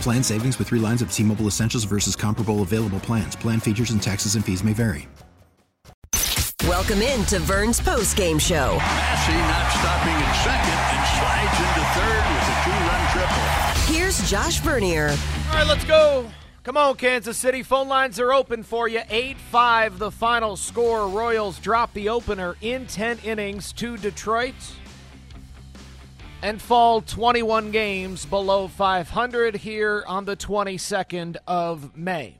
Plan savings with three lines of T Mobile Essentials versus comparable available plans. Plan features and taxes and fees may vary. Welcome in to Vern's post game show. Massey not stopping at second and slides into third with a two run triple. Here's Josh Vernier. All right, let's go. Come on, Kansas City. Phone lines are open for you. 8 5, the final score. Royals drop the opener in 10 innings to Detroit and fall 21 games below 500 here on the 22nd of May.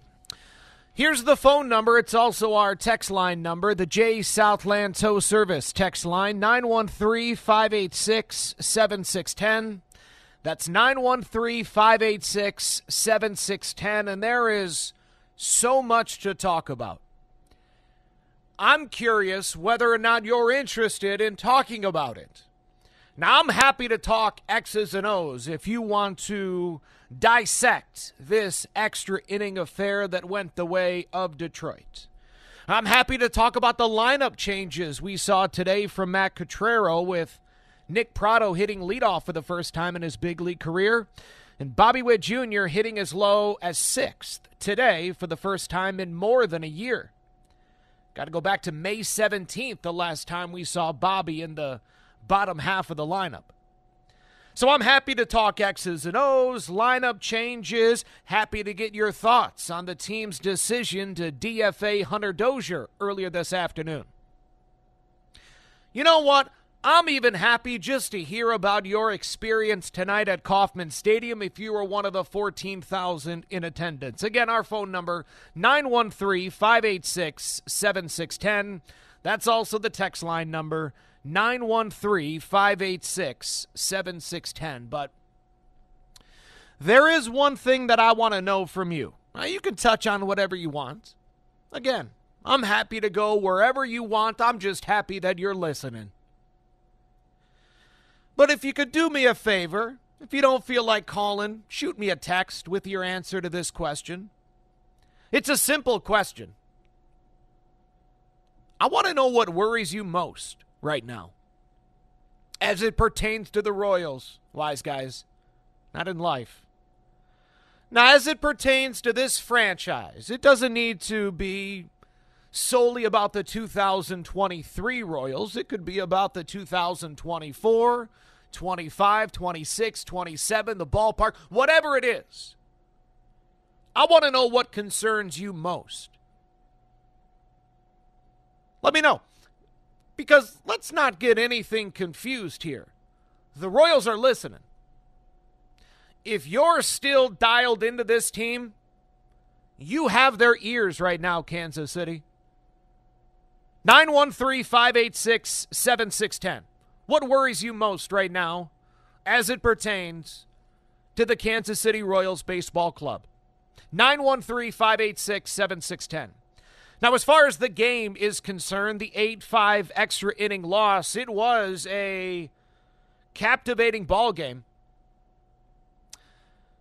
Here's the phone number. It's also our text line number, the J Southland Tow Service text line 913 586 7610. That's 913 586 7610. And there is so much to talk about. I'm curious whether or not you're interested in talking about it. Now, I'm happy to talk X's and O's if you want to dissect this extra inning affair that went the way of Detroit. I'm happy to talk about the lineup changes we saw today from Matt Quatraro with Nick Pratto hitting leadoff for the first time in his big league career, and Bobby Witt Jr. hitting as low as sixth today for the first time in more than a year. Got to go back to May 17th, the last time we saw Bobby in the bottom half of the lineup. So I'm happy to talk X's and O's, lineup changes. Happy to get your thoughts on the team's decision to DFA Hunter Dozier earlier this afternoon. You know what? I'm even happy just to hear about your experience tonight at Kauffman Stadium if you were one of the 14,000 in attendance. Again, our phone number 913 586 7610. That's also the text line number 913 586 7610. But there is one thing that I want to know from you. Now, you can touch on whatever you want. Again, I'm happy to go wherever you want. I'm just happy that you're listening. But if you could do me a favor, if you don't feel like calling, shoot me a text with your answer to this question. It's a simple question. I want to know what worries you most right now as it pertains to the Royals. Wise guys, not in life. Now, as it pertains to this franchise, it doesn't need to be solely about the 2023 Royals. It could be about the 2024, 25, 26, 27, the ballpark, whatever it is. I want to know what concerns you most. Let me know. Because let's not get anything confused here. The Royals are listening. If you're still dialed into this team, you have their ears right now, Kansas City. 913 586 7610. What worries you most right now as it pertains to the Kansas City Royals Baseball Club? 913 586 7610. Now, as far as the game is concerned, the 8 5 extra inning loss, it was a captivating ball game.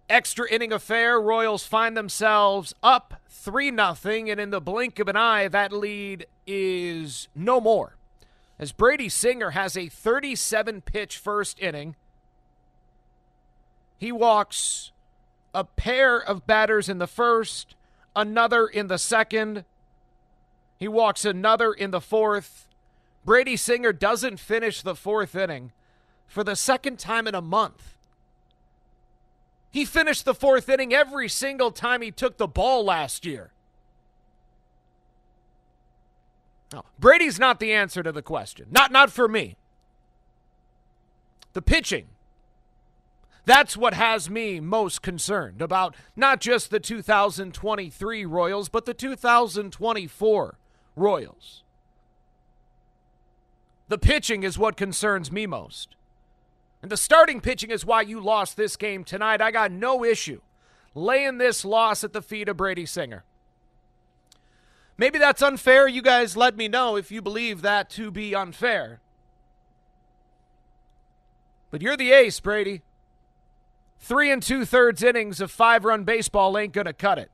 Extra inning affair, Royals find themselves up 3 0, and in the blink of an eye, that lead is no more. As Brady Singer has a 37 pitch first inning, he walks a pair of batters in the first, another in the second, he walks another in the fourth. Brady Singer doesn't finish the fourth inning for the second time in a month. He finished the fourth inning every single time he took the ball last year. No, Brady's not the answer to the question. Not not for me. The pitching. That's what has me most concerned about not just the 2023 Royals, but the 2024 Royals. The pitching is what concerns me most. And the starting pitching is why you lost this game tonight. I got no issue laying this loss at the feet of Brady Singer. Maybe that's unfair. You guys let me know if you believe that to be unfair. But you're the ace, Brady. Three and two thirds innings of five run baseball ain't going to cut it.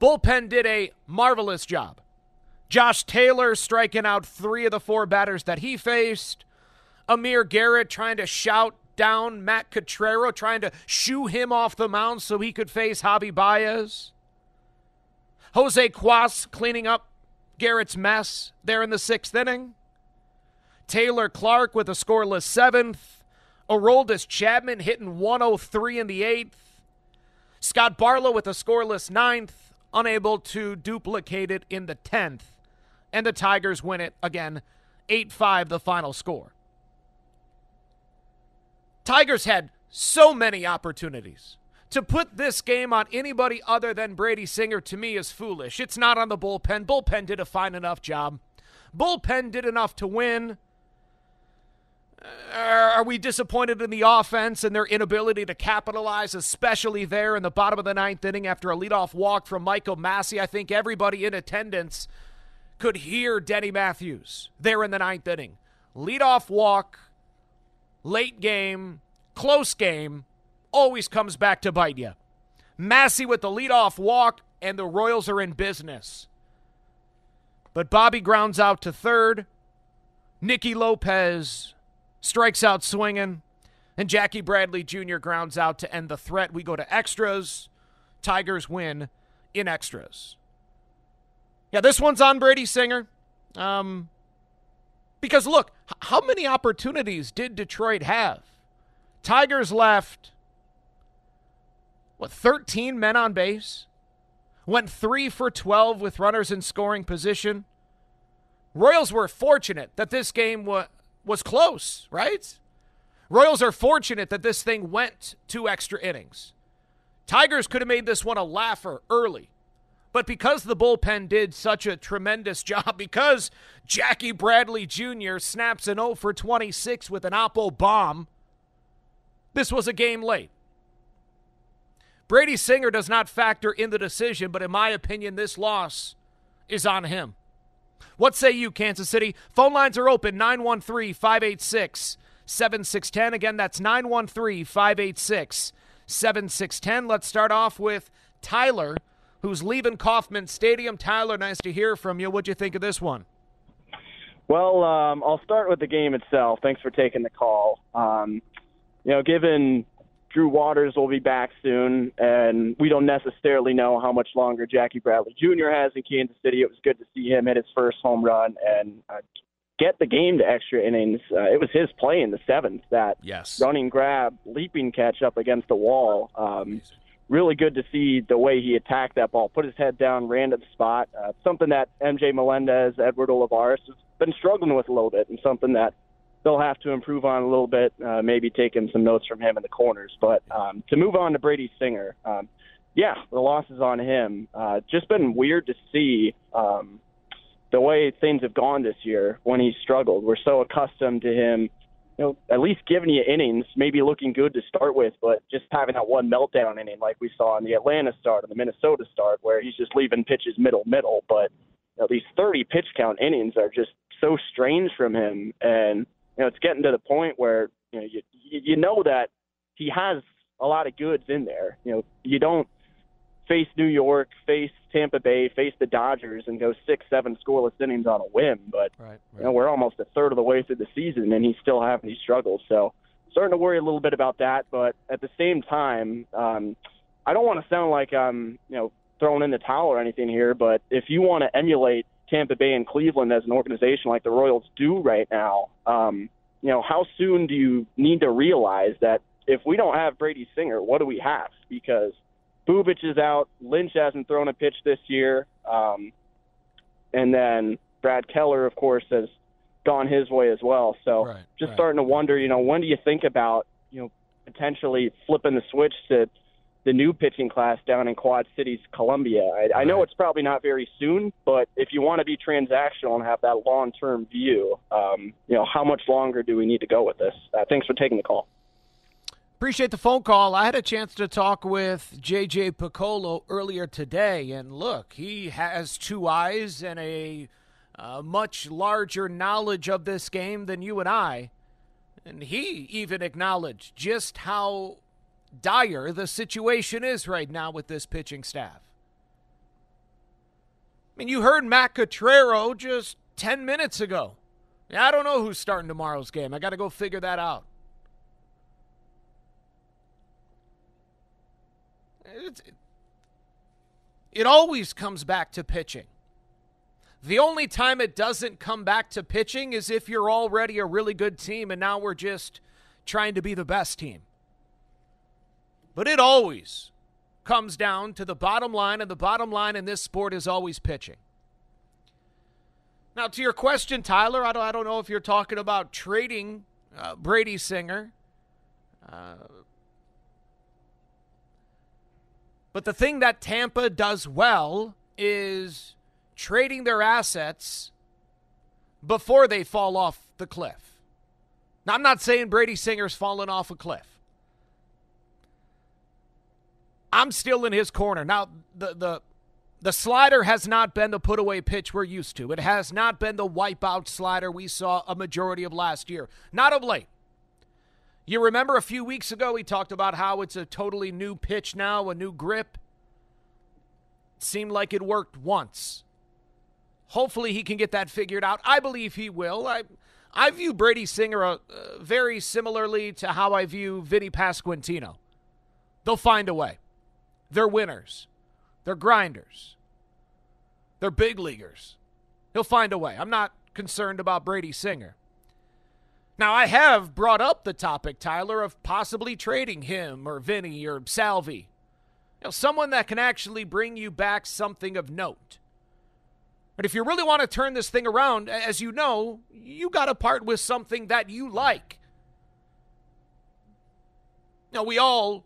Bullpen did a marvelous job. Josh Taylor striking out three of the four batters that he faced. Amir Garrett trying to shout down Matt Quatraro, trying to shoo him off the mound so he could face Javi Baez. Jose Cuas cleaning up Garrett's mess there in the sixth inning. Taylor Clark with a scoreless seventh. Aroldis Chapman hitting 103 in the eighth. Scott Barlow with a scoreless ninth, unable to duplicate it in the tenth. And the Tigers win it again, 8 5, the final score. Tigers had so many opportunities. To put this game on anybody other than Brady Singer to me is foolish. It's not on the bullpen. Bullpen did a fine enough job. Bullpen did enough to win. Uh, are we disappointed in the offense and their inability to capitalize, especially there in the bottom of the ninth inning after a leadoff walk from Michael Massey? I think everybody in attendance could hear Denny Matthews there in the ninth inning. Leadoff walk, late game, close game always comes back to bite you. Massey with the leadoff walk, and the Royals are in business. But Bobby grounds out to third. Nicky Lopez strikes out swinging. And Jackie Bradley Jr. grounds out to end the threat. We go to extras. Tigers win in extras. Yeah, this one's on Brady Singer. Um, because look, how many opportunities did Detroit have? Tigers left what, 13 men on base? Went 3 for 12 with runners in scoring position. Royals were fortunate that this game wa- was close, right? Royals are fortunate that this thing went two extra innings. Tigers could have made this one a laugher early. But because the bullpen did such a tremendous job, because Jackie Bradley Jr. snaps an 0 for 26 with an Oppo bomb, this was a game late. Brady Singer does not factor in the decision, but in my opinion, this loss is on him. What say you, Kansas City? Phone lines are open 913 586 7610. Again, that's 913 586 7610. Let's start off with Tyler, who's leaving Kauffman Stadium. Tyler, nice to hear from you. What'd you think of this one? Well, um, I'll start with the game itself. Thanks for taking the call. Um, you know, given Drew Waters will be back soon, and we don't necessarily know how much longer Jackie Bradley Jr. has in Kansas City. It was good to see him hit his first home run and uh, get the game to extra innings. Uh, it was his play in the seventh that yes. running grab, leaping catch up against the wall. Um, really good to see the way he attacked that ball, put his head down, ran to the spot. Uh, something that MJ Melendez, Edward Olivares has been struggling with a little bit, and something that they'll have to improve on a little bit. Uh, maybe taking some notes from him in the corners. But um, to move on to Brady Singer, um, yeah, the loss is on him. Uh, just been weird to see um, the way things have gone this year when he struggled. We're so accustomed to him, you know, at least giving you innings, maybe looking good to start with, but just having that one meltdown inning like we saw in the Atlanta start and the Minnesota start, where he's just leaving pitches middle middle. But these 30 pitch count innings are just so strange from him, and you know, it's getting to the point where you know you you know that he has a lot of goods in there. You know, you don't face New York, face Tampa Bay, face the Dodgers, and go six, seven scoreless innings on a whim. But right, right. you know, we're almost a third of the way through the season, and he's still having these struggles. So starting to worry a little bit about that. But at the same time, um, I don't want to sound like I'm you know throwing in the towel or anything here. But if you want to emulate Tampa Bay and Cleveland as an organization like the Royals do right now, um, you know, how soon do you need to realize that if we don't have Brady Singer, what do we have? Because Bubic is out, Lynch hasn't thrown a pitch this year, um, and then Brad Keller, of course, has gone his way as well. So Right, just right. starting to wonder, you know, when do you think about, you know, potentially flipping the switch to the new pitching class down in Quad Cities, Columbia? I, I know it's probably not very soon, but if you want to be transactional and have that long-term view, um, you know, how much longer do we need to go with this? Uh, thanks for taking the call. Appreciate the phone call. I had a chance to talk with JJ Picollo earlier today, and look, he has two eyes and a uh, much larger knowledge of this game than you and I. And he even acknowledged just how dire the situation is right now with this pitching staff. I mean, you heard Matt Quatraro just 10 minutes ago. I don't know who's starting tomorrow's game. I got to go figure that out. It's, it always comes back to pitching. The only time it doesn't come back to pitching is if you're already a really good team and now we're just trying to be the best team. But it always comes down to the bottom line, and the bottom line in this sport is always pitching. Now, to your question, Tyler, I don't, I don't know if you're talking about trading uh, Brady Singer. Uh, but the thing that Tampa does well is trading their assets before they fall off the cliff. Now, I'm not saying Brady Singer's fallen off a cliff. I'm still in his corner. Now, the, the, the slider has not been the put away pitch we're used to. It has not been the wipeout slider we saw a majority of last year. Not of late. You remember a few weeks ago, we talked about how it's a totally new pitch now, a new grip. seemed like it worked once. Hopefully, he can get that figured out. I believe he will. I, I view Brady Singer uh, very similarly to how I view Vinny Pasquantino. They'll find a way. They're winners. They're grinders. They're big leaguers. He'll find a way. I'm not concerned about Brady Singer. Now, I have brought up the topic, Tyler, of possibly trading him or Vinny or Salvi. You know, someone that can actually bring you back something of note. But if you really want to turn this thing around, as you know, you got to part with something that you like. Now, we all,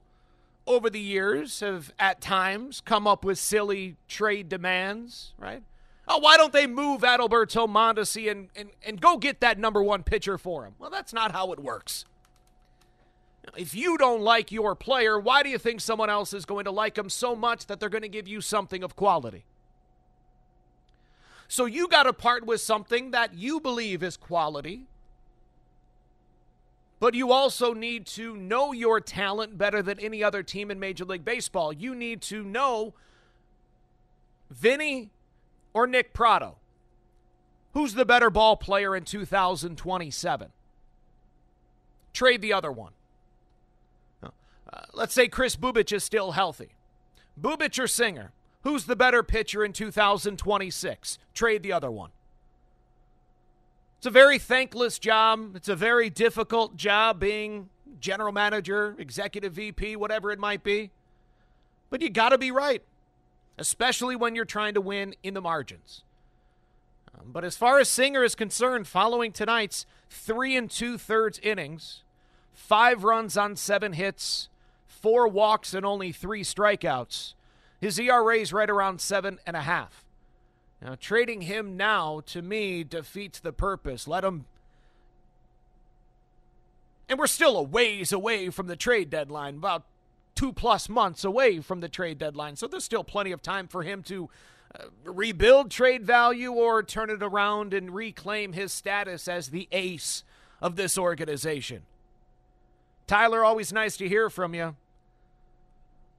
over the years, have at times come up with silly trade demands, right? Oh, why don't they move Adalberto Mondesi and, and, and go get that number one pitcher for him? Well, that's not how it works. If you don't like your player, why do you think someone else is going to like him so much that they're going to give you something of quality? So you got to part with something that you believe is quality, but you also need to know your talent better than any other team in Major League Baseball. You need to know Vinny or Nick Pratto. Who's the better ball player in 2027? Trade the other one. Uh, let's say Kris Bubic is still healthy. Bubich or Singer? Who's the better pitcher in 2026? Trade the other one. It's a very thankless job. It's a very difficult job being general manager, executive VP, whatever it might be. But you got to be right, especially when you're trying to win in the margins. Um, but as far as Singer is concerned, following tonight's three and two thirds innings, five runs on seven hits, four walks, and only three strikeouts, his ERA is right around seven and a half. Now, trading him now to me defeats the purpose. Let him. And we're still a ways away from the trade deadline, about two plus months away from the trade deadline. So there's still plenty of time for him to uh, rebuild trade value or turn it around and reclaim his status as the ace of this organization. Tyler, always nice to hear from you.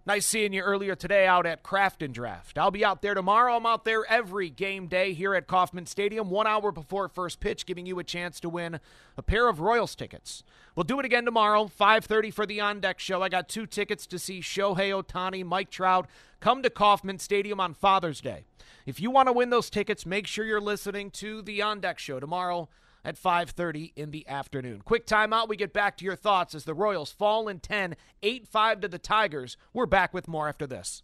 Nice seeing you earlier today out at Craft and Draft. I'll be out there tomorrow. I'm out there every game day here at Kauffman Stadium, one hour before first pitch, giving you a chance to win a pair of Royals tickets. We'll do it again tomorrow, 5:30 for the On Deck show. I got two tickets to see Shohei Ohtani, Mike Trout. Come to Kauffman Stadium on Father's Day. If you want to win those tickets, make sure you're listening to the On Deck show tomorrow at 5:30 in the afternoon. Quick timeout. We get back to your thoughts as the Royals fall in 10, 8-5 to the Tigers. We're back with more after this.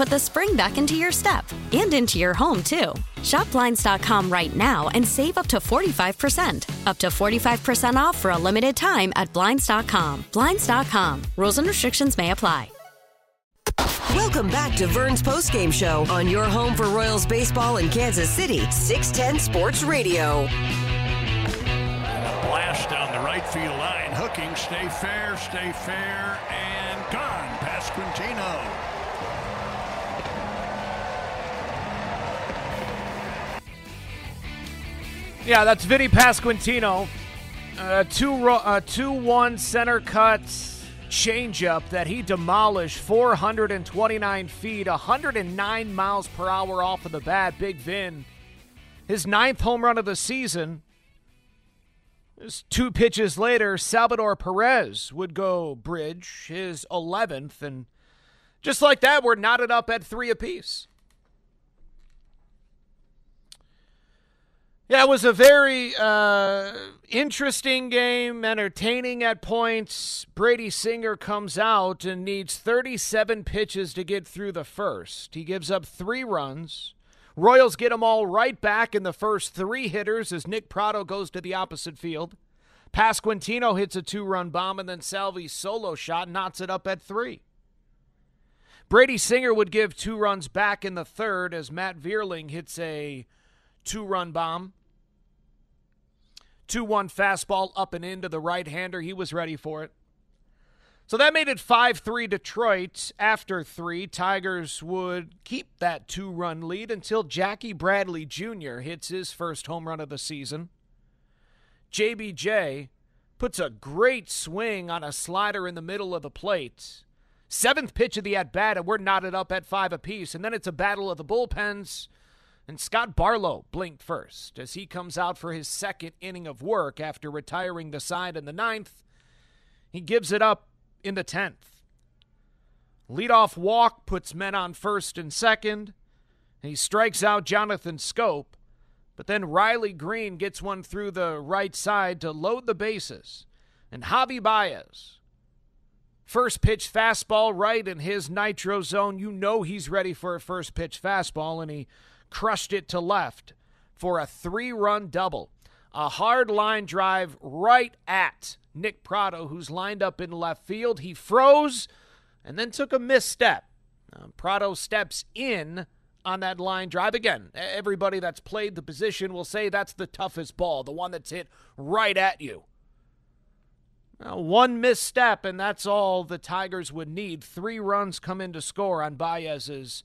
put the spring back into your step and into your home, too. Shop Blinds.com right now and save up to 45%. Up to 45% off for a limited time at Blinds.com. Blinds.com. Rules and restrictions may apply. Welcome back to Vern's postgame show on your home for Royals baseball in Kansas City, 610 Sports Radio. Blast down the right field line. Hooking. Stay fair. Stay fair. And gone Pasquantino. Yeah, that's Vinny Pasquantino. Uh, two uh, two one center cut changeup that he demolished 429 feet, 109 miles per hour off of the bat. Big Vin, his ninth home run of the season. Two pitches later, Salvador Perez would go bridge his 11th, and just like that, we're knotted up at three apiece. Yeah, it was a very uh, interesting game, entertaining at points. Brady Singer comes out and needs 37 pitches to get through the first. He gives up three runs. Royals get them all right back in the first three hitters as Nick Pratto goes to the opposite field. Pasquantino hits a two run bomb, and then Salvi's solo shot knots it up at three. Brady Singer would give two runs back in the third as Matt Vierling hits a two run bomb. 2 1 fastball up and into the right hander. He was ready for it. So that made it 5 3 Detroit. After three, Tigers would keep that two run lead until Jackie Bradley Jr. hits his first home run of the season. JBJ puts a great swing on a slider in the middle of the plate. Seventh pitch of the at bat, and we're knotted up at five apiece. And then it's a battle of the bullpens. And Scott Barlow blinked first as he comes out for his second inning of work after retiring the side in the ninth. He gives it up in the tenth. Leadoff walk puts men on first and second. He strikes out Jonathan Schoop, but then Riley Greene gets one through the right side to load the bases. And Javi Baez, first pitch fastball right in his nitro zone. You know he's ready for a first pitch fastball, and he crushed it to left for a three run double. A hard line drive right at Nick Pratto, who's lined up in left field. He froze and then took a misstep. Uh, Pratto steps in on that line drive. Again, everybody that's played the position will say that's the toughest ball, the one that's hit right at you. one misstep, and that's all the Tigers would need. Three runs come in to score on Baez's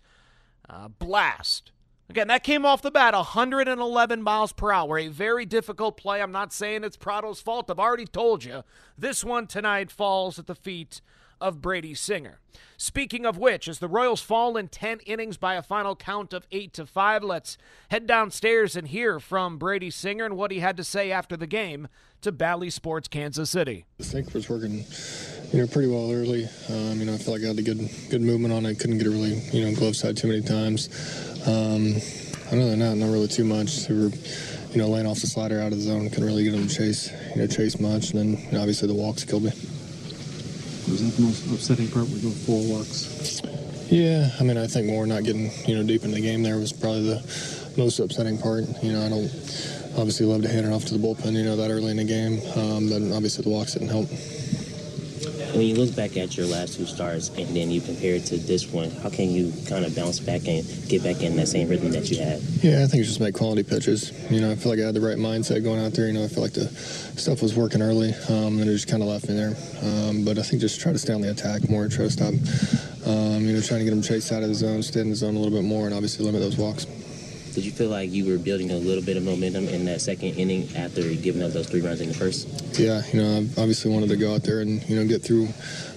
uh, blast. Again, that came off the bat 111 miles per hour. A very difficult play. I'm not saying it's Pratto's fault. I've already told you. This one tonight falls at the feet of Brady Singer. Speaking of which, as the Royals fall in 10 innings by a final count of 8 to 5, let's head downstairs and hear from Brady Singer and what he had to say after the game to Bally Sports Kansas City. I think was working, you know, pretty well early. Um, you know, I felt like I had a good good movement on it. Couldn't get it really, you know, glove side too many times. Um, other than that, not not really too much. We were, you know, laying off the slider out of the zone. Couldn't really get him to chase, you know, chase much. And then you know, obviously the walks killed me. Was that the most upsetting part with the four walks? Yeah, I mean, I think more not getting you know deep into the game there was probably the most upsetting part. You know, I don't obviously love to hand it off to the bullpen, you know, that early in the game, um, but obviously the walks didn't help. When you look back at your last two starts and then you compare it to this one, how can you kind of bounce back and get back in that same rhythm that you had? Yeah, I think it's just make quality pitches. You know, I feel like I had the right mindset going out there. You know, I feel like the stuff was working early, um, and it just kind of left me there. Um, but I think just try to stay on the attack more, try to stop, um, you know, trying to get them chased out of the zone, stay in the zone a little bit more, and obviously limit those walks. Did you feel like you were building a little bit of momentum in that second inning after giving up those three runs in the first? Yeah, you know, I obviously wanted to go out there and you know get through,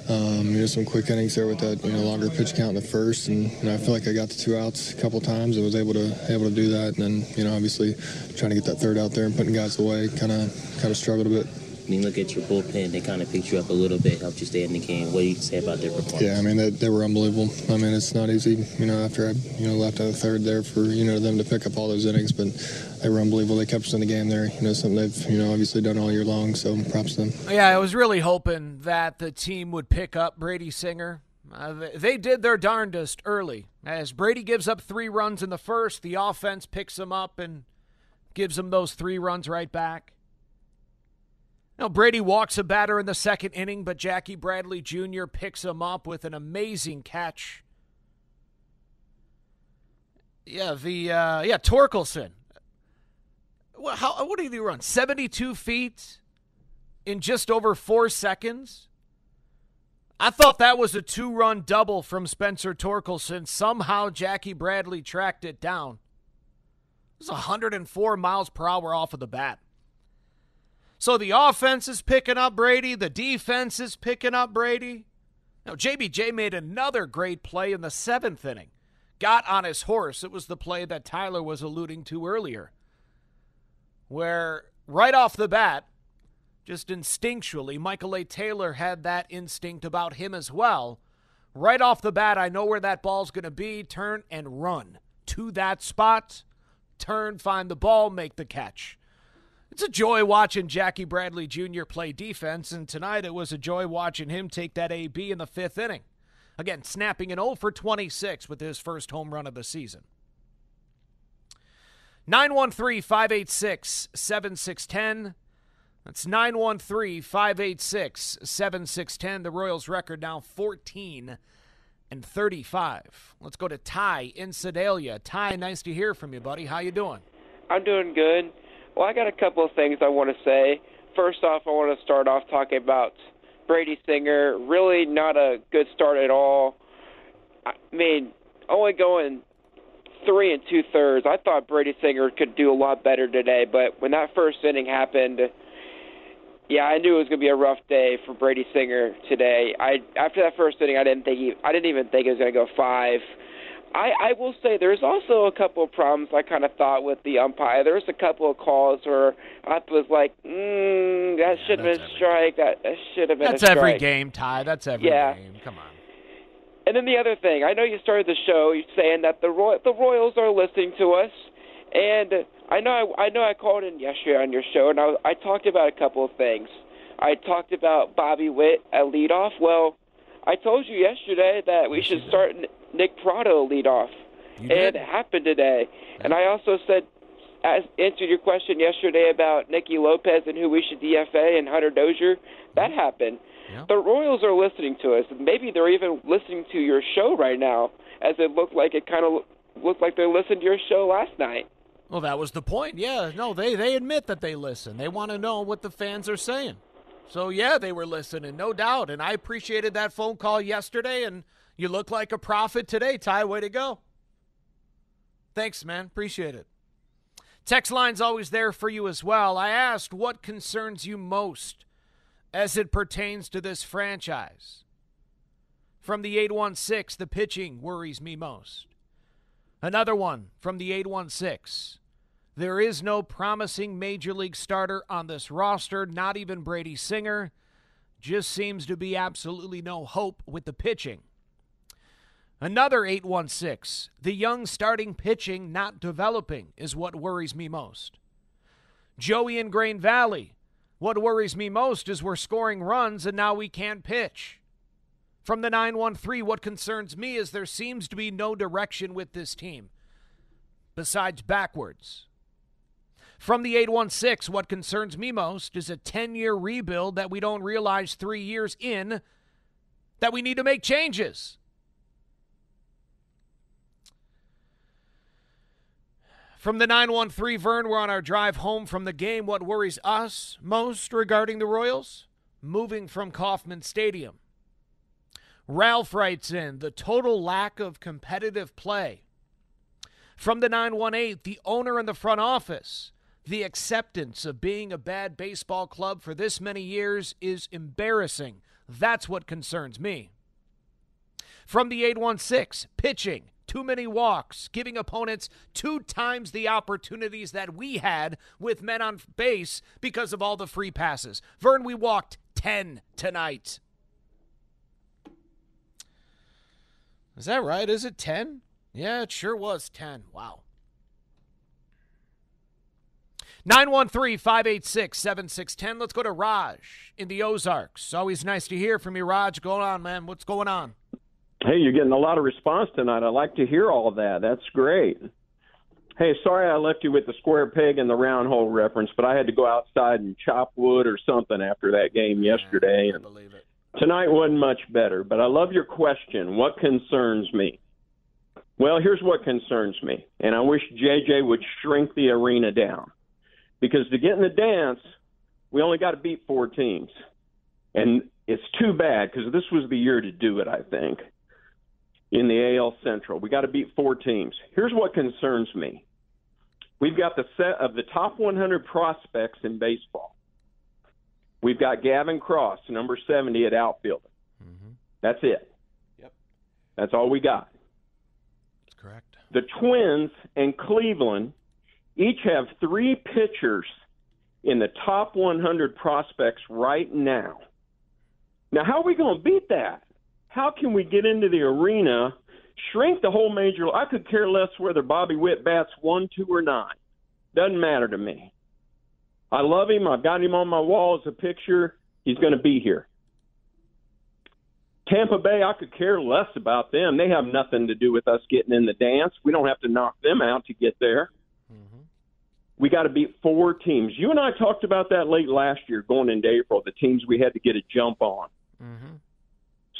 um, you know, some quick innings there with that you know longer pitch count in the first, and you know, I feel like I got the two outs a couple times and was able to able to do that, and then you know obviously trying to get that third out there and putting guys away, kind of kind of struggled a bit. When you look at your bullpen, they kind of picked you up a little bit, helped you stay in the game. What do you say about their performance? Yeah, I mean they, they were unbelievable. I mean it's not easy, you know, after I you know left out the third there for you know them to pick up all those innings, but they were unbelievable. They kept us in the game there. You know something they've you know obviously done all year long. So props to them. Yeah, I was really hoping that the team would pick up Brady Singer. Uh, they did their darndest early. As Brady gives up three runs in the first, the offense picks him up and gives him those three runs right back. Now, Brady walks a batter in the second inning, but Jackie Bradley Jr. picks him up with an amazing catch. Yeah, the uh, yeah Torkelson. What, how, what did he run? Seventy-two feet in just over four seconds. I thought that was a two-run double from Spencer Torkelson. Somehow Jackie Bradley tracked it down. It was 104 miles per hour off of the bat. So the offense is picking up Brady, the defense is picking up Brady. Now, JBJ made another great play in the seventh inning. Got on his horse. It was the play that Tyler was alluding to earlier, where right off the bat, just instinctually, Michael A. Taylor had that instinct about him as well. Right off the bat, I know where that ball's going to be. Turn and run to that spot. Turn, find the ball, make the catch. It's a joy watching Jackie Bradley Jr. play defense, and tonight it was a joy watching him take that AB in the fifth inning. Again, snapping an 0 for 26 with his first home run of the season. 913 586 7610. That's 913 586 7610. The Royals' record now 14 and 35. Let's go to Ty in Sedalia. Ty, nice to hear from you, buddy. How you doing? I'm doing good. Well, I got a couple of things I want to say. First off, I want to start off talking about Brady Singer. Really not a good start at all. I mean, only going three and two thirds. I thought Brady Singer could do a lot better today, but when that first inning happened, yeah, I knew it was going to be a rough day for Brady Singer today. I after that first inning, I didn't think he, I didn't even think it was going to go five. I, I will say there's also a couple of problems I kind of thought with the umpire. There was a couple of calls where I was like, mm, that should have been a strike. That, that should have been That's a strike. every game, Ty. That's every Yeah. game. Come on. And then the other thing, I know you started the show saying that the Roy- the Royals are listening to us, and I know I, I know I called in yesterday on your show, and I, I talked about a couple of things. I talked about Bobby Witt at leadoff. Well, I told you yesterday that we should start Nick Pratto lead off. it happened today. And I also said, as answered your question yesterday about Nicky Lopez and who we should DFA and Hunter Dozier. That mm-hmm. happened. The Royals are listening to us. Maybe they're even listening to your show right now, as it looked like it kind of looked like they listened to your show last night. Well, that was the point. Yeah, no, they they admit that they listen. They want to know what the fans are saying. So, yeah, they were listening, no doubt. And I appreciated that phone call yesterday, and you look like a prophet today, Ty. Way to go. Thanks, man. Appreciate it. Text line's always there for you as well. I asked what concerns you most as it pertains to this franchise. From the 816, the pitching worries me most. Another one from the 816. There is no promising major league starter on this roster, not even Brady Singer. Just seems to be absolutely no hope with the pitching. Another 816. The young starting pitching not developing is what worries me most. Joey in Grain Valley. What worries me most is we're scoring runs and now we can't pitch. From the 913, what concerns me is there seems to be no direction with this team besides backwards. From the 816, what concerns me most is a 10 year rebuild that we don't realize three years in that we need to make changes. From the 913, Vern, we're on our drive home from the game. What worries us most regarding the Royals? Moving from Kauffman Stadium. Ralph writes in the total lack of competitive play. From the 918, the owner and the front office. The acceptance of being a bad baseball club for this many years is embarrassing. That's what concerns me. From the 816, pitching too many walks, giving opponents two times the opportunities that we had with men on base because of all the free passes. Vern, we walked 10 tonight. Is that right? Is it 10? Yeah, it sure was 10. Wow. 913 586 7610. Let's go to Raj in the Ozarks. Always nice to hear from you, Raj. Going on, man. What's going on? Hey, you're getting a lot of response tonight. I like to hear all of that. That's great. Hey, sorry I left you with the square peg and the round hole reference, but I had to go outside and chop wood or something after that game yesterday. And I believe it. tonight wasn't much better, but I love your question. What concerns me? Well, here's what concerns me, and I wish JJ would shrink the arena down because to get in the dance, we only got to beat four teams, and it's too bad because this was the year to do it. I think in the AL Central. We got to beat four teams. Here's what concerns me. We've got the set of the top 100 prospects in baseball. We've got Gavin Cross, number 70 at outfielder. Mm-hmm. That's it. Yep. That's all we got. That's correct. The Twins and Cleveland each have three pitchers in the top 100 prospects right now. Now, how are we going to beat that? How can we get into the arena, shrink the whole major? I could care less whether Bobby Witt bats one, two, or nine. Doesn't matter to me. I love him. I've got him on my wall as a picture. He's going to be here. Tampa Bay, I could care less about them. They have nothing to do with us getting in the dance. We don't have to knock them out to get there. Mm-hmm. We got to beat four teams. You and I talked about that late last year, going into April, the teams we had to get a jump on. Mm-hmm.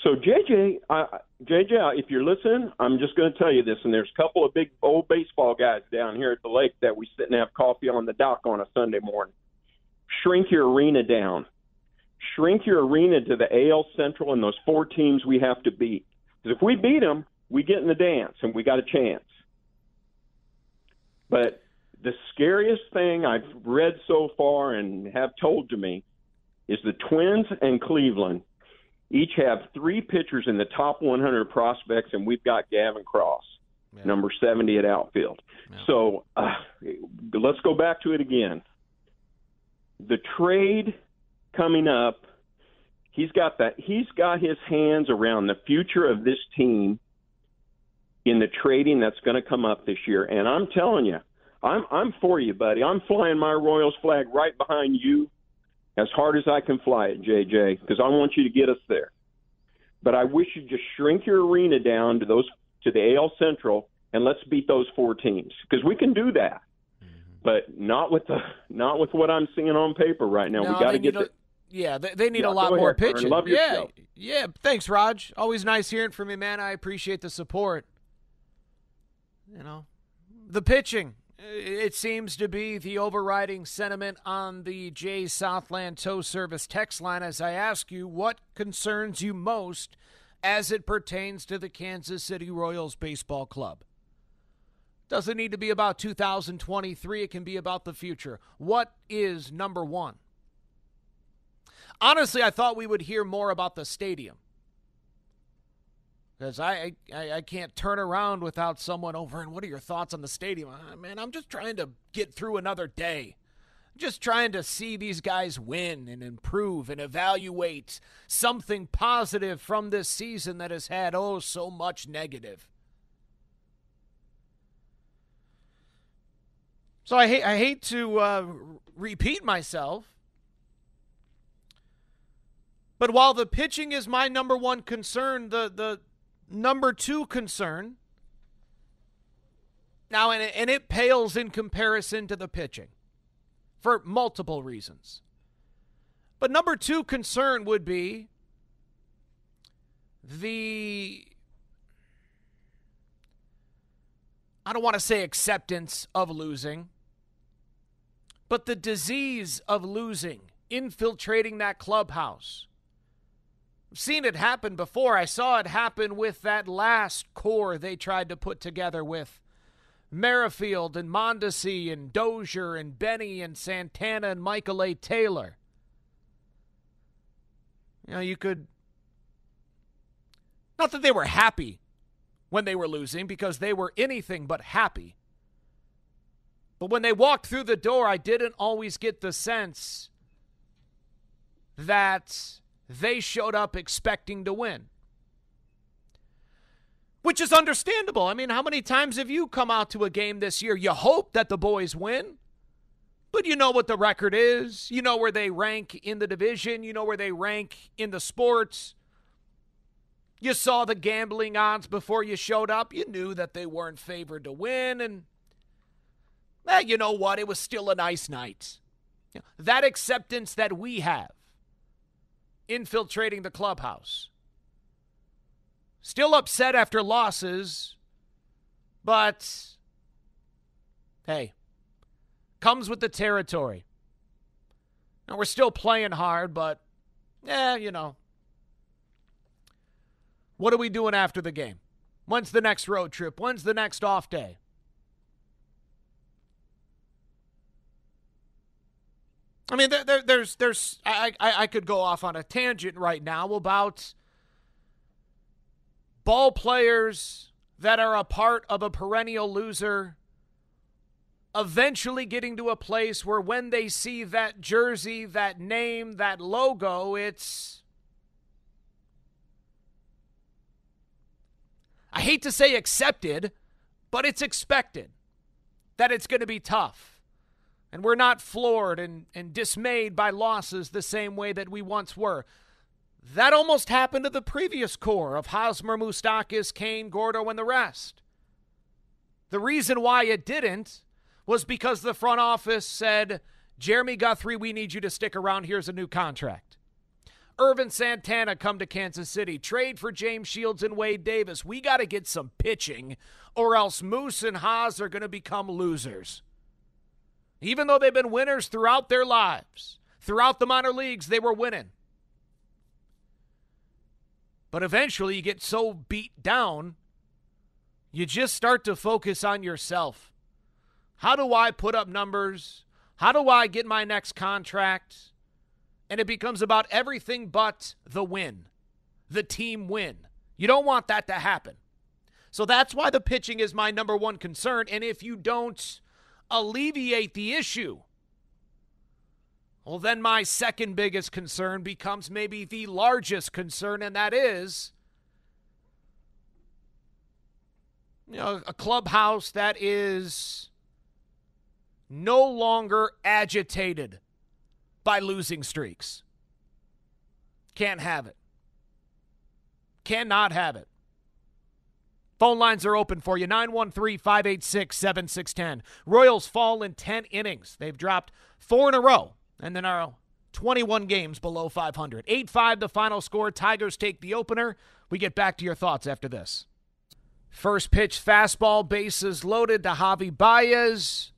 So JJ, uh, JJ, if you're listening, I'm just going to tell you this. And there's a couple of big old baseball guys down here at the lake that we sit and have coffee on the dock on a Sunday morning. Shrink your arena down. Shrink your arena to the AL Central and those four teams we have to beat. Because if we beat them, we get in the dance and we got a chance. But the scariest thing I've read so far and have told to me is the Twins and Cleveland each have three pitchers in the top 100 prospects, and we've got Gavin Cross, yeah. number 70 at outfield. Yeah. So uh, let's go back to it again. The trade coming up, he's got that. He's got his hands around the future of this team in the trading that's going to come up this year. And I'm telling you, I'm I'm for you, buddy. I'm flying my Royals flag right behind you as hard as I can fly it, JJ, because I want you to get us there. But I wish you'd just shrink your arena down to those to the AL Central and let's beat those four teams because we can do that. Mm-hmm. But not with the not with what I'm seeing on paper right now. No, we got to get the, yeah, they, they need yeah, a lot more ahead, pitching. yeah, show. yeah. Thanks, Raj. Always nice hearing from you, man. I appreciate the support. You know, the pitching It seems to be the overriding sentiment on the J Southland Tow Service text line as I ask you what concerns you most as it pertains to the Kansas City Royals Baseball Club. Doesn't need to be about 2023, it can be about the future. What is number one? Honestly, I thought we would hear more about the stadium. Because I, I I can't turn around without someone over. And what are your thoughts on the stadium? Uh, man, I'm just trying to get through another day. just trying to see these guys win and improve and evaluate something positive from this season that has had oh so much negative. So I hate I hate to uh, repeat myself, but while the pitching is my number one concern, the the number two concern now, and it, and it pales in comparison to the pitching for multiple reasons. But number two concern would be the I don't want to say acceptance of losing but the disease of losing, infiltrating that clubhouse. Seen it happen before. I saw it happen with that last core they tried to put together with Merrifield and Mondesi and Dozier and Benny and Santana and Michael A. Taylor. You know, you could. Not that they were happy when they were losing, because they were anything but happy. But when they walked through the door, I didn't always get the sense that they showed up expecting to win. Which is understandable. I mean, how many times have you come out to a game this year? You hope that the boys win, but you know what the record is. You know where they rank in the division. You know where they rank in the sports. You saw the gambling odds before you showed up. You knew that they weren't favored to win, and eh, you know what? It was still a nice night. That acceptance that we have infiltrating the clubhouse. Still upset after losses, but hey, comes with the territory. Now we're still playing hard, but yeah, you know. What are we doing after the game? When's the next road trip? When's the next off day? I mean, there, there, there's, there's, I, I, I could go off on a tangent right now about ball players that are a part of a perennial loser eventually getting to a place where when they see that jersey, that name, that logo, it's. I hate to say accepted, but it's expected that it's going to be tough and we're not floored and, and dismayed by losses the same way that we once were. That almost happened to the previous core of Hosmer, Moustakas, Cain, Gordo, and the rest. The reason why it didn't was because the front office said, Jeremy Guthrie, we need you to stick around. Here's a new contract. Ervin Santana come to Kansas City. Trade for James Shields and Wade Davis. We got to get some pitching, or else Moose and Hos are going to become losers. Even though they've been winners throughout their lives, throughout the minor leagues, they were winning. But eventually you get so beat down, you just start to focus on yourself. How do I put up numbers? How do I get my next contract? And it becomes about everything but the win, the team win. You don't want that to happen. So that's why the pitching is my number one concern. And if you don't alleviate the issue, well, then my second biggest concern becomes maybe the largest concern, and that is you know, a clubhouse that is no longer agitated by losing streaks. Can't have it. Cannot have it. Phone lines are open for you 913 586 7610. Royals fall in 10 innings. They've dropped four in a row and then are 21 games below 500. 8 5 the final score. Tigers take the opener. We get back to your thoughts after this. First pitch fastball, bases loaded to Javy Baez.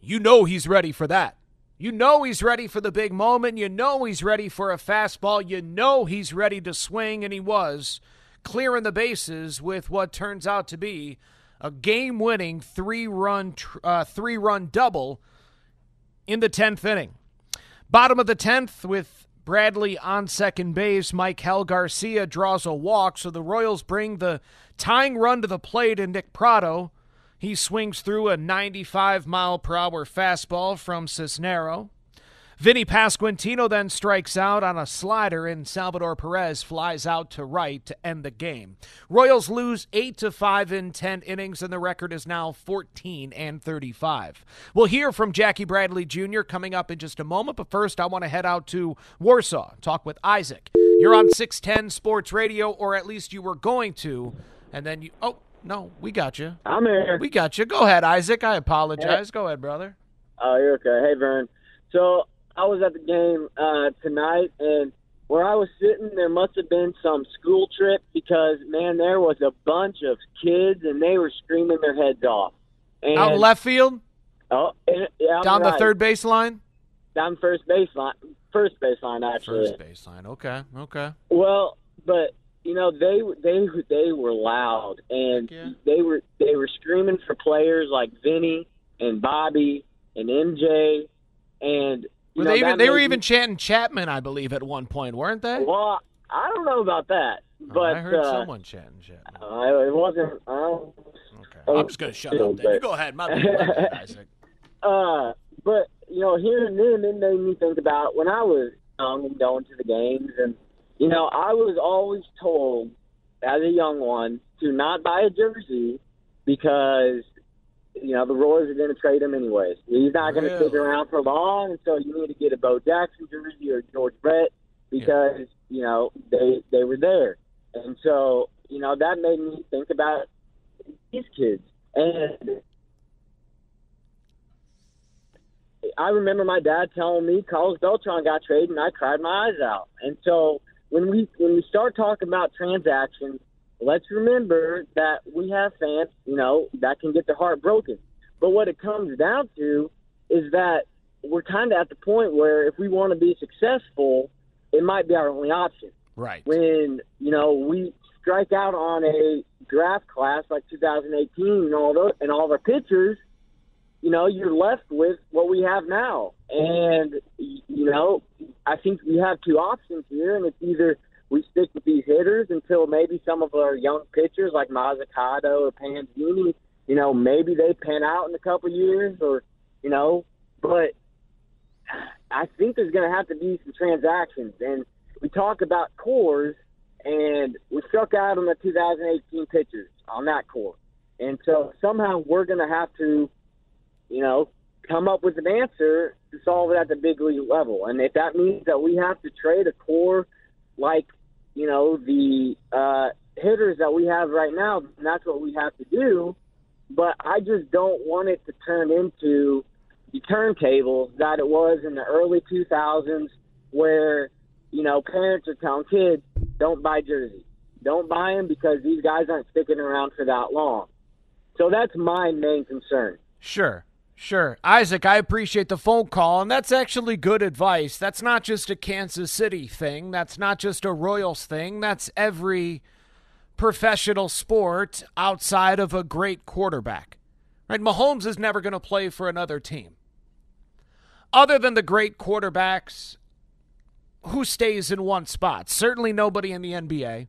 you know he's ready for that. You know he's ready for the big moment. You know he's ready for a fastball. You know he's ready to swing, and he was clearing the bases with what turns out to be a game-winning three-run uh, three-run double in the tenth inning. Bottom of the tenth with Bradley on second base. Maikel Garcia draws a walk, so the Royals bring the tying run to the plate in Nick Pratto. He swings through a 95 mile per hour fastball from Cisnero. Vinny Pasquantino then strikes out on a slider, and Salvador Perez flies out to right to end the game. Royals lose 8 to 5 in 10 innings, and the record is now 14 and 35. We'll hear from Jackie Bradley Jr. coming up in just a moment, but first I want to head out to Warsaw, talk with Isaac. You're on 610 Sports Radio, or at least you were going to, and then you. Oh, no, we got you. I'm here. We got you. Go ahead, Isaac. I apologize. Hey. Go ahead, brother. Oh, you're okay. Hey, Vern. So I was at the game uh, tonight, and where I was sitting, there must have been some school trip because man, there was a bunch of kids, and they were screaming their heads off. And, Out left field. Oh, yeah. Down right. the third baseline. Down first baseline. First baseline, actually. First baseline. Okay. Okay. Well, but you know they they they were loud and yeah. they were they were screaming for players like Vinny and Bobby and MJ and were know, they even they were even chanting Chapman, I believe, at one point, weren't they? Well, I don't know about that, but oh, I heard uh, someone chanting Chapman. Uh, it wasn't. Uh, okay, I'm just gonna shut up. Then you go ahead, my Isaac. Uh, but you know, hearing them, it made me think about when I was young and going to the games, and you know, I was always told as a young one to not buy a jersey because you know, the Royals are going to trade him anyways. He's not going to really? stick around for long, and so you need to get a Bo Jackson jersey or George Brett because yeah. you know they they were there, and so you know that made me think about these kids. And I remember my dad telling me Carlos Beltran got traded, and I cried my eyes out. And so when we when we start talking about transactions let's remember that we have fans, you know, that can get their heart broken. But what it comes down to is that we're kind of at the point where if we want to be successful, it might be our only option. Right. When, you know, we strike out on a draft class like 2018 and all those, and all of our pitchers, you know, you're left with what we have now. And, you know, I think we have two options here, and it's either – we stick with these hitters until maybe some of our young pitchers like Mozzicato or Panzini, you know, maybe they pan out in a couple years or, you know, but I think there's going to have to be some transactions. And we talk about cores, and we struck out on the 2018 pitchers on that core. And so somehow we're going to have to, you know, come up with an answer to solve it at the big league level. And if that means that we have to trade a core like you know, the uh, hitters that we have right now, that's what we have to do. But I just don't want it to turn into the turntables that it was in the early 2000s where, you know, parents are telling kids, don't buy jerseys. Don't buy them because these guys aren't sticking around for that long. So that's my main concern. Sure. Sure. Isaac, I appreciate the phone call, and that's actually good advice. That's not just a Kansas City thing, that's not just a Royals thing, that's every professional sport outside of a great quarterback. Right? Mahomes is never going to play for another team. Other than the great quarterbacks, who stays in one spot? Certainly nobody in the NBA.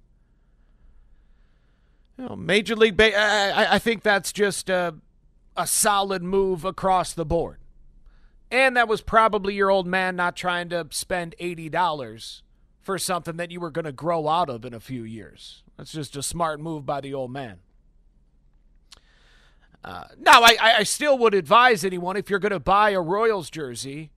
You know, Major League I, I think that's just uh, a solid move across the board. And that was probably your old man not trying to spend $80 for something that you were going to grow out of in a few years. That's just a smart move by the old man. Uh, now, I, I still would advise anyone if you're going to buy a Royals jersey,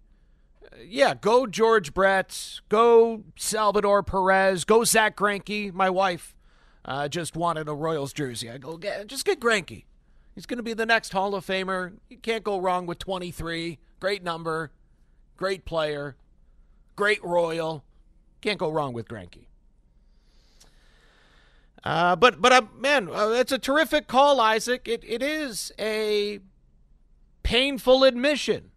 uh, yeah, go George Brett, go Salvador Perez, go Zack Greinke. My wife uh, just wanted a Royals jersey. I go, get, just get Greinke. He's going to be the next Hall of Famer. You can't go wrong with 23. Great number, great player, great Royal. Can't go wrong with Greinke. Uh, but but uh, man, uh, it's a terrific call, Isaac. It it is a painful admission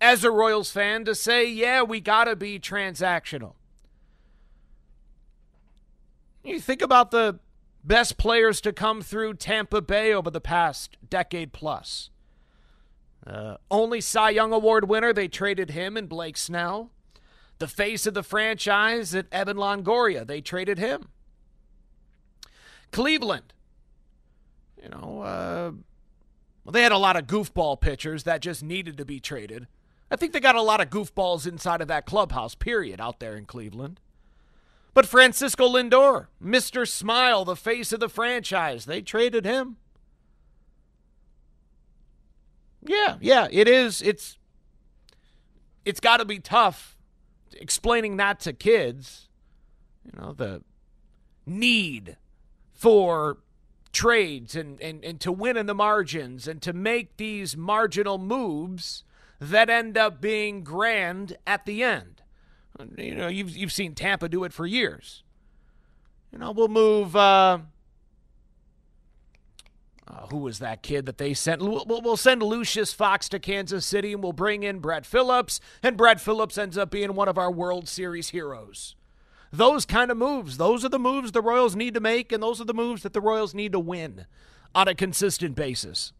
as a Royals fan to say, yeah, we got to be transactional. You think about the best players to come through Tampa Bay over the past decade plus. Uh, only Cy Young Award winner, they traded him and Blake Snell. The face of the franchise at Evan Longoria, they traded him. Cleveland, you know, uh, well, they had a lot of goofball pitchers that just needed to be traded. I think they got a lot of goofballs inside of that clubhouse, period, out there in Cleveland. But Francisco Lindor, Mr. Smile, the face of the franchise, they traded him. Yeah, yeah, it is. It's it's got to be tough explaining that to kids. You know, the need for trades and, and, and to win in the margins and to make these marginal moves that end up being grand at the end. You know, you've, you've seen Tampa do it for years. You know, we'll move. Uh, uh, who was that kid that they sent? We'll, we'll send Lucius Fox to Kansas City and we'll bring in Brett Phillips, and Brett Phillips ends up being one of our World Series heroes. Those kind of moves, those are the moves the Royals need to make, and those are the moves that the Royals need to win on a consistent basis.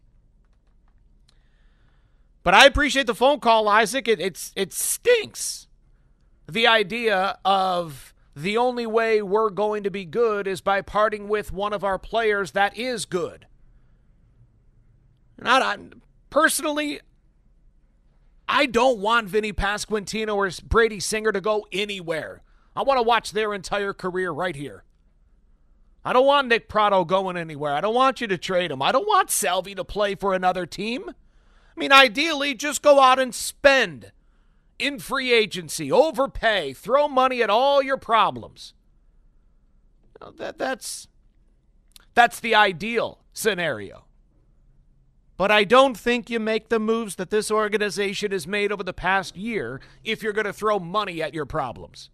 But I appreciate the phone call, Isaac. It, it's it stinks the idea of the only way we're going to be good is by parting with one of our players that is good. Not I, personally, I don't want Vinny Pasquantino or Brady Singer to go anywhere. I want to watch their entire career right here. I don't want Nick Pratto going anywhere. I don't want you to trade him. I don't want Salvi to play for another team. I mean, ideally, just go out and spend in free agency, overpay, throw money at all your problems. That that's that's the ideal scenario. But I don't think you make the moves that this organization has made over the past year if you're going to throw money at your problems.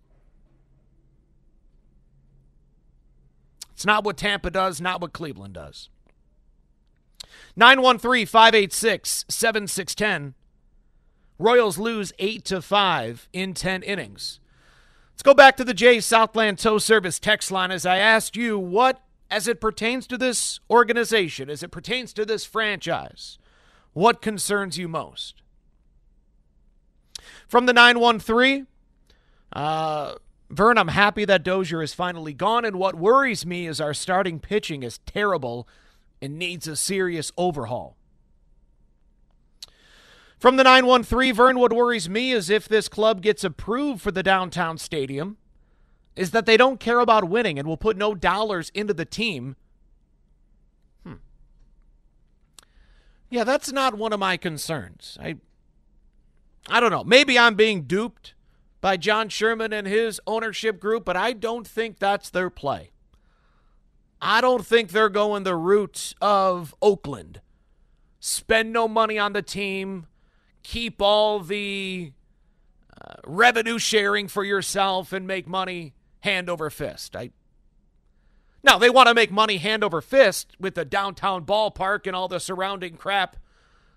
It's not what Tampa does, not what Cleveland does. 913 586 7610. Royals lose 8 to 5 in 10 innings. Let's go back to the Jays Southland Tow Service text line as I asked you what, as it pertains to this organization, as it pertains to this franchise, what concerns you most? From the 913, uh, Vern, I'm happy that Dozier is finally gone, and what worries me is our starting pitching is terrible and needs a serious overhaul. From the 913, Vern, what worries me is if this club gets approved for the downtown stadium, is that they don't care about winning and will put no dollars into the team. Hmm. Yeah, that's not one of my concerns. I I don't know. Maybe I'm being duped by John Sherman and his ownership group, but I don't think that's their play. I don't think they're going the route of Oakland. Spend no money on the team, keep all the uh, revenue sharing for yourself, and make money hand over fist. I now they want to make money hand over fist with the downtown ballpark and all the surrounding crap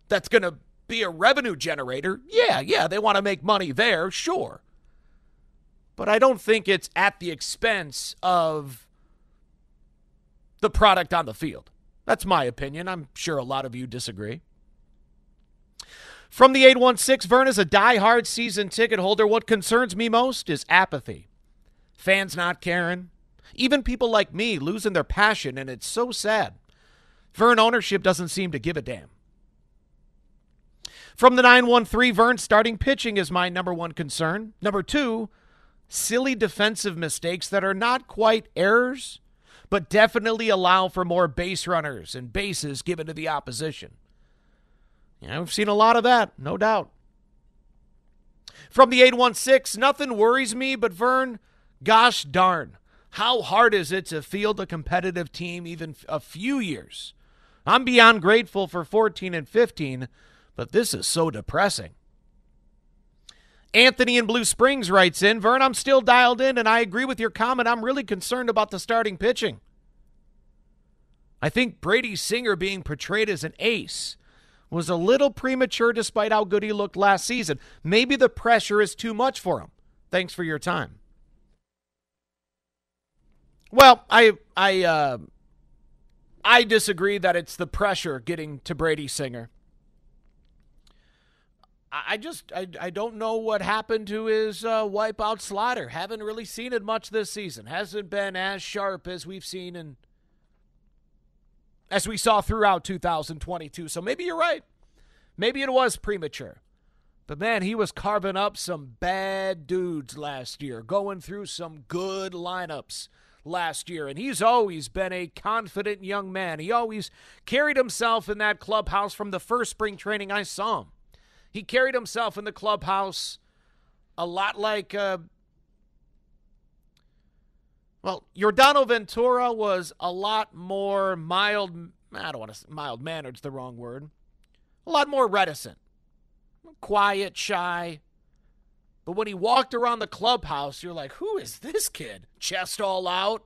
that's going to be a revenue generator. Yeah, yeah, they want to make money there, sure. But I don't think it's at the expense of the product on the field. That's my opinion. I'm sure a lot of you disagree. From the 816, Vern is a die-hard season ticket holder. What concerns me most is apathy. Fans not caring. Even people like me losing their passion, and it's so sad. Vern ownership doesn't seem to give a damn. From the 913, Vern starting pitching is my number one concern. Number two, silly defensive mistakes that are not quite errors, but definitely allow for more base runners and bases given to the opposition. Yeah, we've seen a lot of that, no doubt. From the 816, nothing worries me, but Vern, gosh darn, how hard is it to field a competitive team even a few years? I'm beyond grateful for 14 and 15, but this is so depressing. Anthony in Blue Springs writes in Vern, I'm still dialed in, and I agree with your comment. I'm really concerned about the starting pitching. I think Brady Singer being portrayed as an ace was a little premature despite how good he looked last season. Maybe the pressure is too much for him. Thanks for your time. Well, I I uh, I disagree that it's the pressure getting to Brady Singer. I just I, I don't know what happened to his uh, wipeout slider. Haven't really seen it much this season. Hasn't been as sharp as we've seen in as we saw throughout 2022. So maybe you're right. Maybe it was premature. But man, he was carving up some bad dudes last year, going through some good lineups last year. And he's always been a confident young man. He always carried himself in that clubhouse from the first spring training I saw him. He carried himself in the clubhouse a lot like, uh, well, Yordano Ventura was a lot more mild. I don't want to mild mannered's the wrong word. A lot more reticent, quiet, shy. But when he walked around the clubhouse, you're like, who is this kid? Chest all out,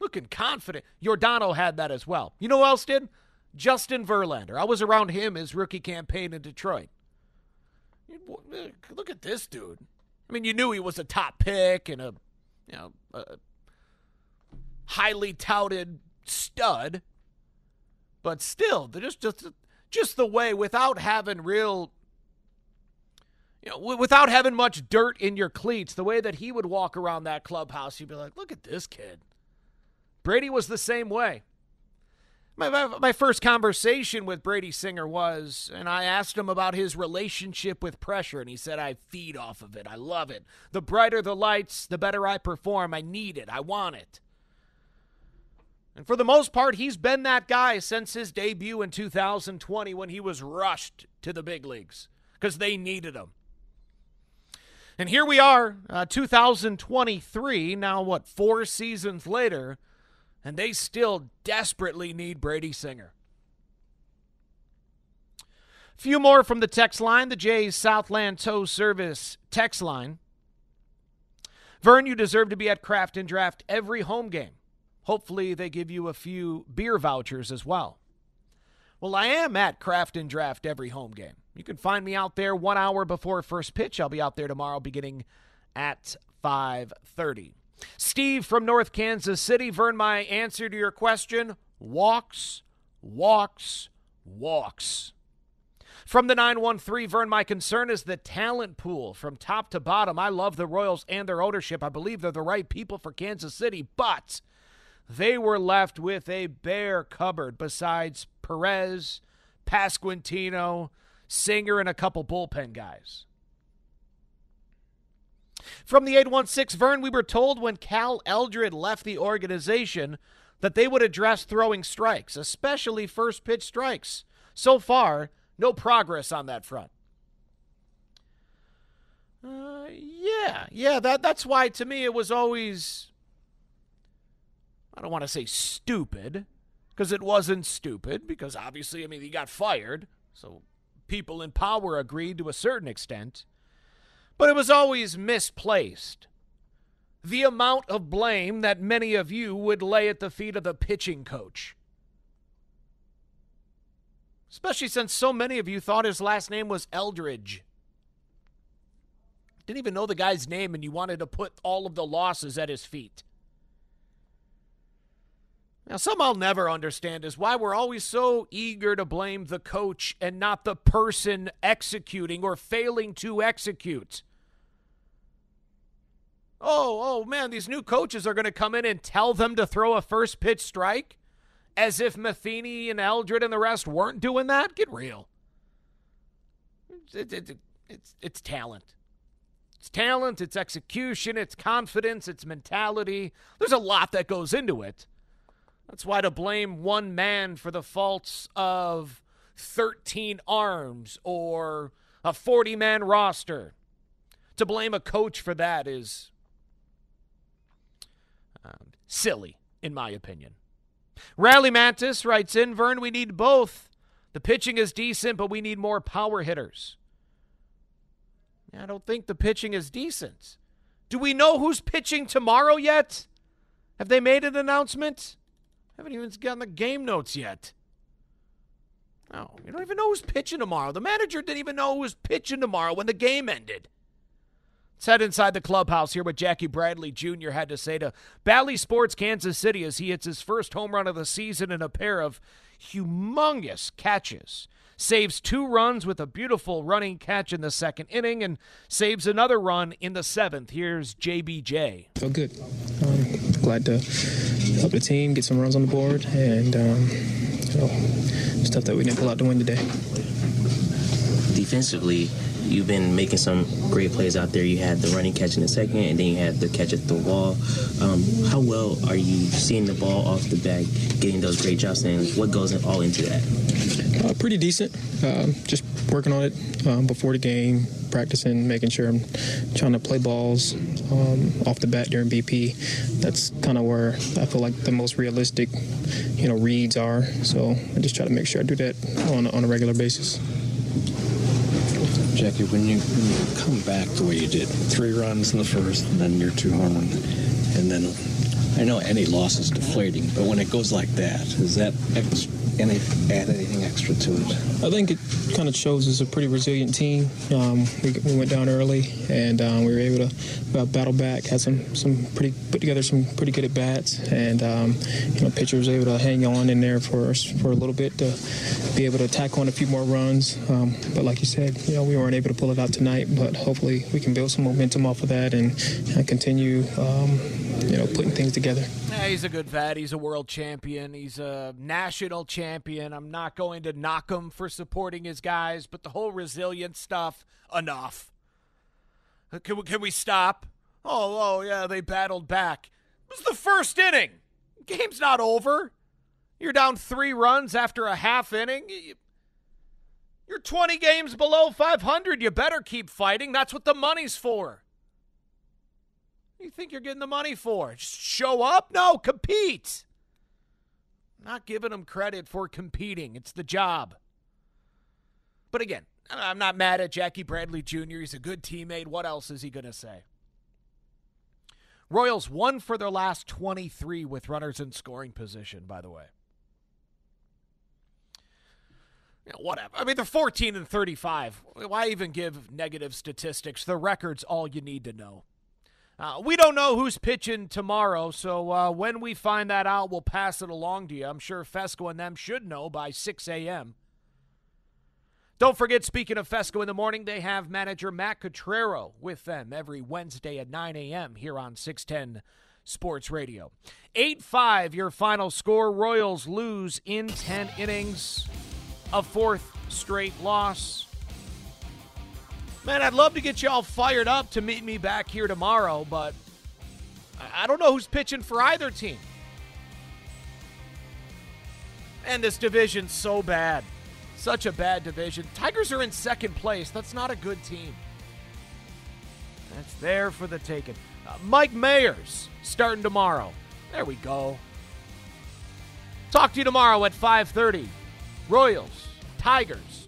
looking confident. Yordano had that as well. You know who else did? Justin Verlander. I was around him his rookie campaign in Detroit. Look at this dude. I mean, you knew he was a top pick and a, you know, a highly touted stud, but still, just just just the way without having real you know, without having much dirt in your cleats, the way that he would walk around that clubhouse, you'd be like, look at this kid. Brady was the same way. My, my, my, first conversation with Brady Singer was, and I asked him about his relationship with pressure, and he said, I feed off of it. I love it. The brighter the lights, the better I perform. I need it. I want it. And for the most part, he's been that guy since his debut in 2020 when he was rushed to the big leagues because they needed him. And here we are, uh, 2023, now what, four seasons later and they still desperately need Brady Singer. Few more from the text line, the Jays Southland Tow Service text line. Vern, you deserve to be at Craft and Draft every home game. Hopefully, they give you a few beer vouchers as well. Well, I am at Craft and Draft every home game. You can find me out there one hour before first pitch. I'll be out there tomorrow beginning at 5:30. Steve from North Kansas City. Vern, my answer to your question walks, walks, walks. From the 913, Vern, my concern is the talent pool from top to bottom. I love the Royals and their ownership. I believe they're the right people for Kansas City, but they were left with a bare cupboard besides Perez, Pasquantino, Singer, and a couple bullpen guys. From the 816 Vern, we were told when Cal Eldred left the organization that they would address throwing strikes, especially first pitch strikes. So far, no progress on that front. Uh, yeah, yeah, that that's why to me it was always I don't want to say stupid because it wasn't stupid because obviously I mean he got fired, so people in power agreed to a certain extent. But it was always misplaced. The amount of blame that many of you would lay at the feet of the pitching coach. Especially since so many of you thought his last name was Eldridge. Didn't even know the guy's name, and you wanted to put all of the losses at his feet. Now, some I'll never understand is why we're always so eager to blame the coach and not the person executing or failing to execute. Oh, oh man, these new coaches are going to come in and tell them to throw a first pitch strike as if Matheny and Eldred and the rest weren't doing that? Get real. It, it, it, it's, it's talent. It's talent, it's execution, it's confidence, it's mentality. There's a lot that goes into it. That's why to blame one man for the faults of 13 arms or a 40 man roster, to blame a coach for that is um, silly, in my opinion. Rally Mantis writes in Vern, we need both. The pitching is decent, but we need more power hitters. I don't think the pitching is decent. Do we know who's pitching tomorrow yet? Have they made an announcement? Haven't even gotten the game notes yet. No, you don't even know who's pitching tomorrow. The manager didn't even know who was pitching tomorrow when the game ended. Let's head inside the clubhouse here what Jackie Bradley Jr. had to say to Bally Sports Kansas City as he hits his first home run of the season in a pair of humongous catches. Saves two runs with a beautiful running catch in the second inning and saves another run in the seventh. Here's JBJ. Feel good. Um, glad to help the team get some runs on the board and um, you know, stuff that we didn't pull out to win today. Defensively, you've been making some great plays out there. You had the running catch in the second, and then you had the catch at the wall. Um, how well are you seeing the ball off the back, getting those great jumps, and what goes all into that? Uh, pretty decent. Uh, just working on it um, before the game, practicing, making sure I'm trying to play balls um, off the bat during BP. That's kind of where I feel like the most realistic, you know, reads are. So I just try to make sure I do that on, on a regular basis. Jackie, when you, when you come back the way you did, three runs in the first, and then your two home and then I know any loss is deflating, but when it goes like that, is that ex- any add anything extra to it? I think it kind of shows us a pretty resilient team. Um, we, we, went down early, and um, we were able to uh, battle back. Had some some pretty put together some pretty good at bats, and um, you know, pitcher was able to hang on in there for for a little bit to be able to tack on a few more runs. Um, but like you said, you know, we weren't able to pull it out tonight. But hopefully, we can build some momentum off of that and, and continue, um, you know, putting things together. Yeah, he's a good vet. He's a world champion. He's a national champion. I'm not going to knock him for supporting his guys, but the whole resilient stuff, enough. Uh, can we, can we stop? Oh, oh, yeah, they battled back. It was the first inning. Game's not over. You're down three runs after a half inning. You're 20 games below 500. You better keep fighting. That's what the money's for. You think you're getting the money for? Just show up? No, compete. Not giving them credit for competing. It's the job. But again, I'm not mad at Jackie Bradley Jr. He's a good teammate. What else is he going to say? Royals won for their last 23 with runners in scoring position, by the way. You know, whatever. I mean, they're 14 and 35. Why even give negative statistics? The record's all you need to know. Uh, we don't know who's pitching tomorrow, so uh, when we find that out, we'll pass it along to you. I'm sure Fescoe and them should know by 6 a.m. Don't forget, speaking of Fescoe in the morning, they have manager Matt Quatraro with them every Wednesday at 9 a.m. here on 610 Sports Radio. 8 5, your final score. Royals lose in 10 innings, a fourth straight loss. Man, I'd love to get y'all fired up to meet me back here tomorrow, but I don't know who's pitching for either team. And this division's so bad. Such a bad division. Tigers are in second place. That's not a good team. That's there for the taking. Uh, Mike Mayers starting tomorrow. There we go. Talk to you tomorrow at 5:30. Royals, Tigers.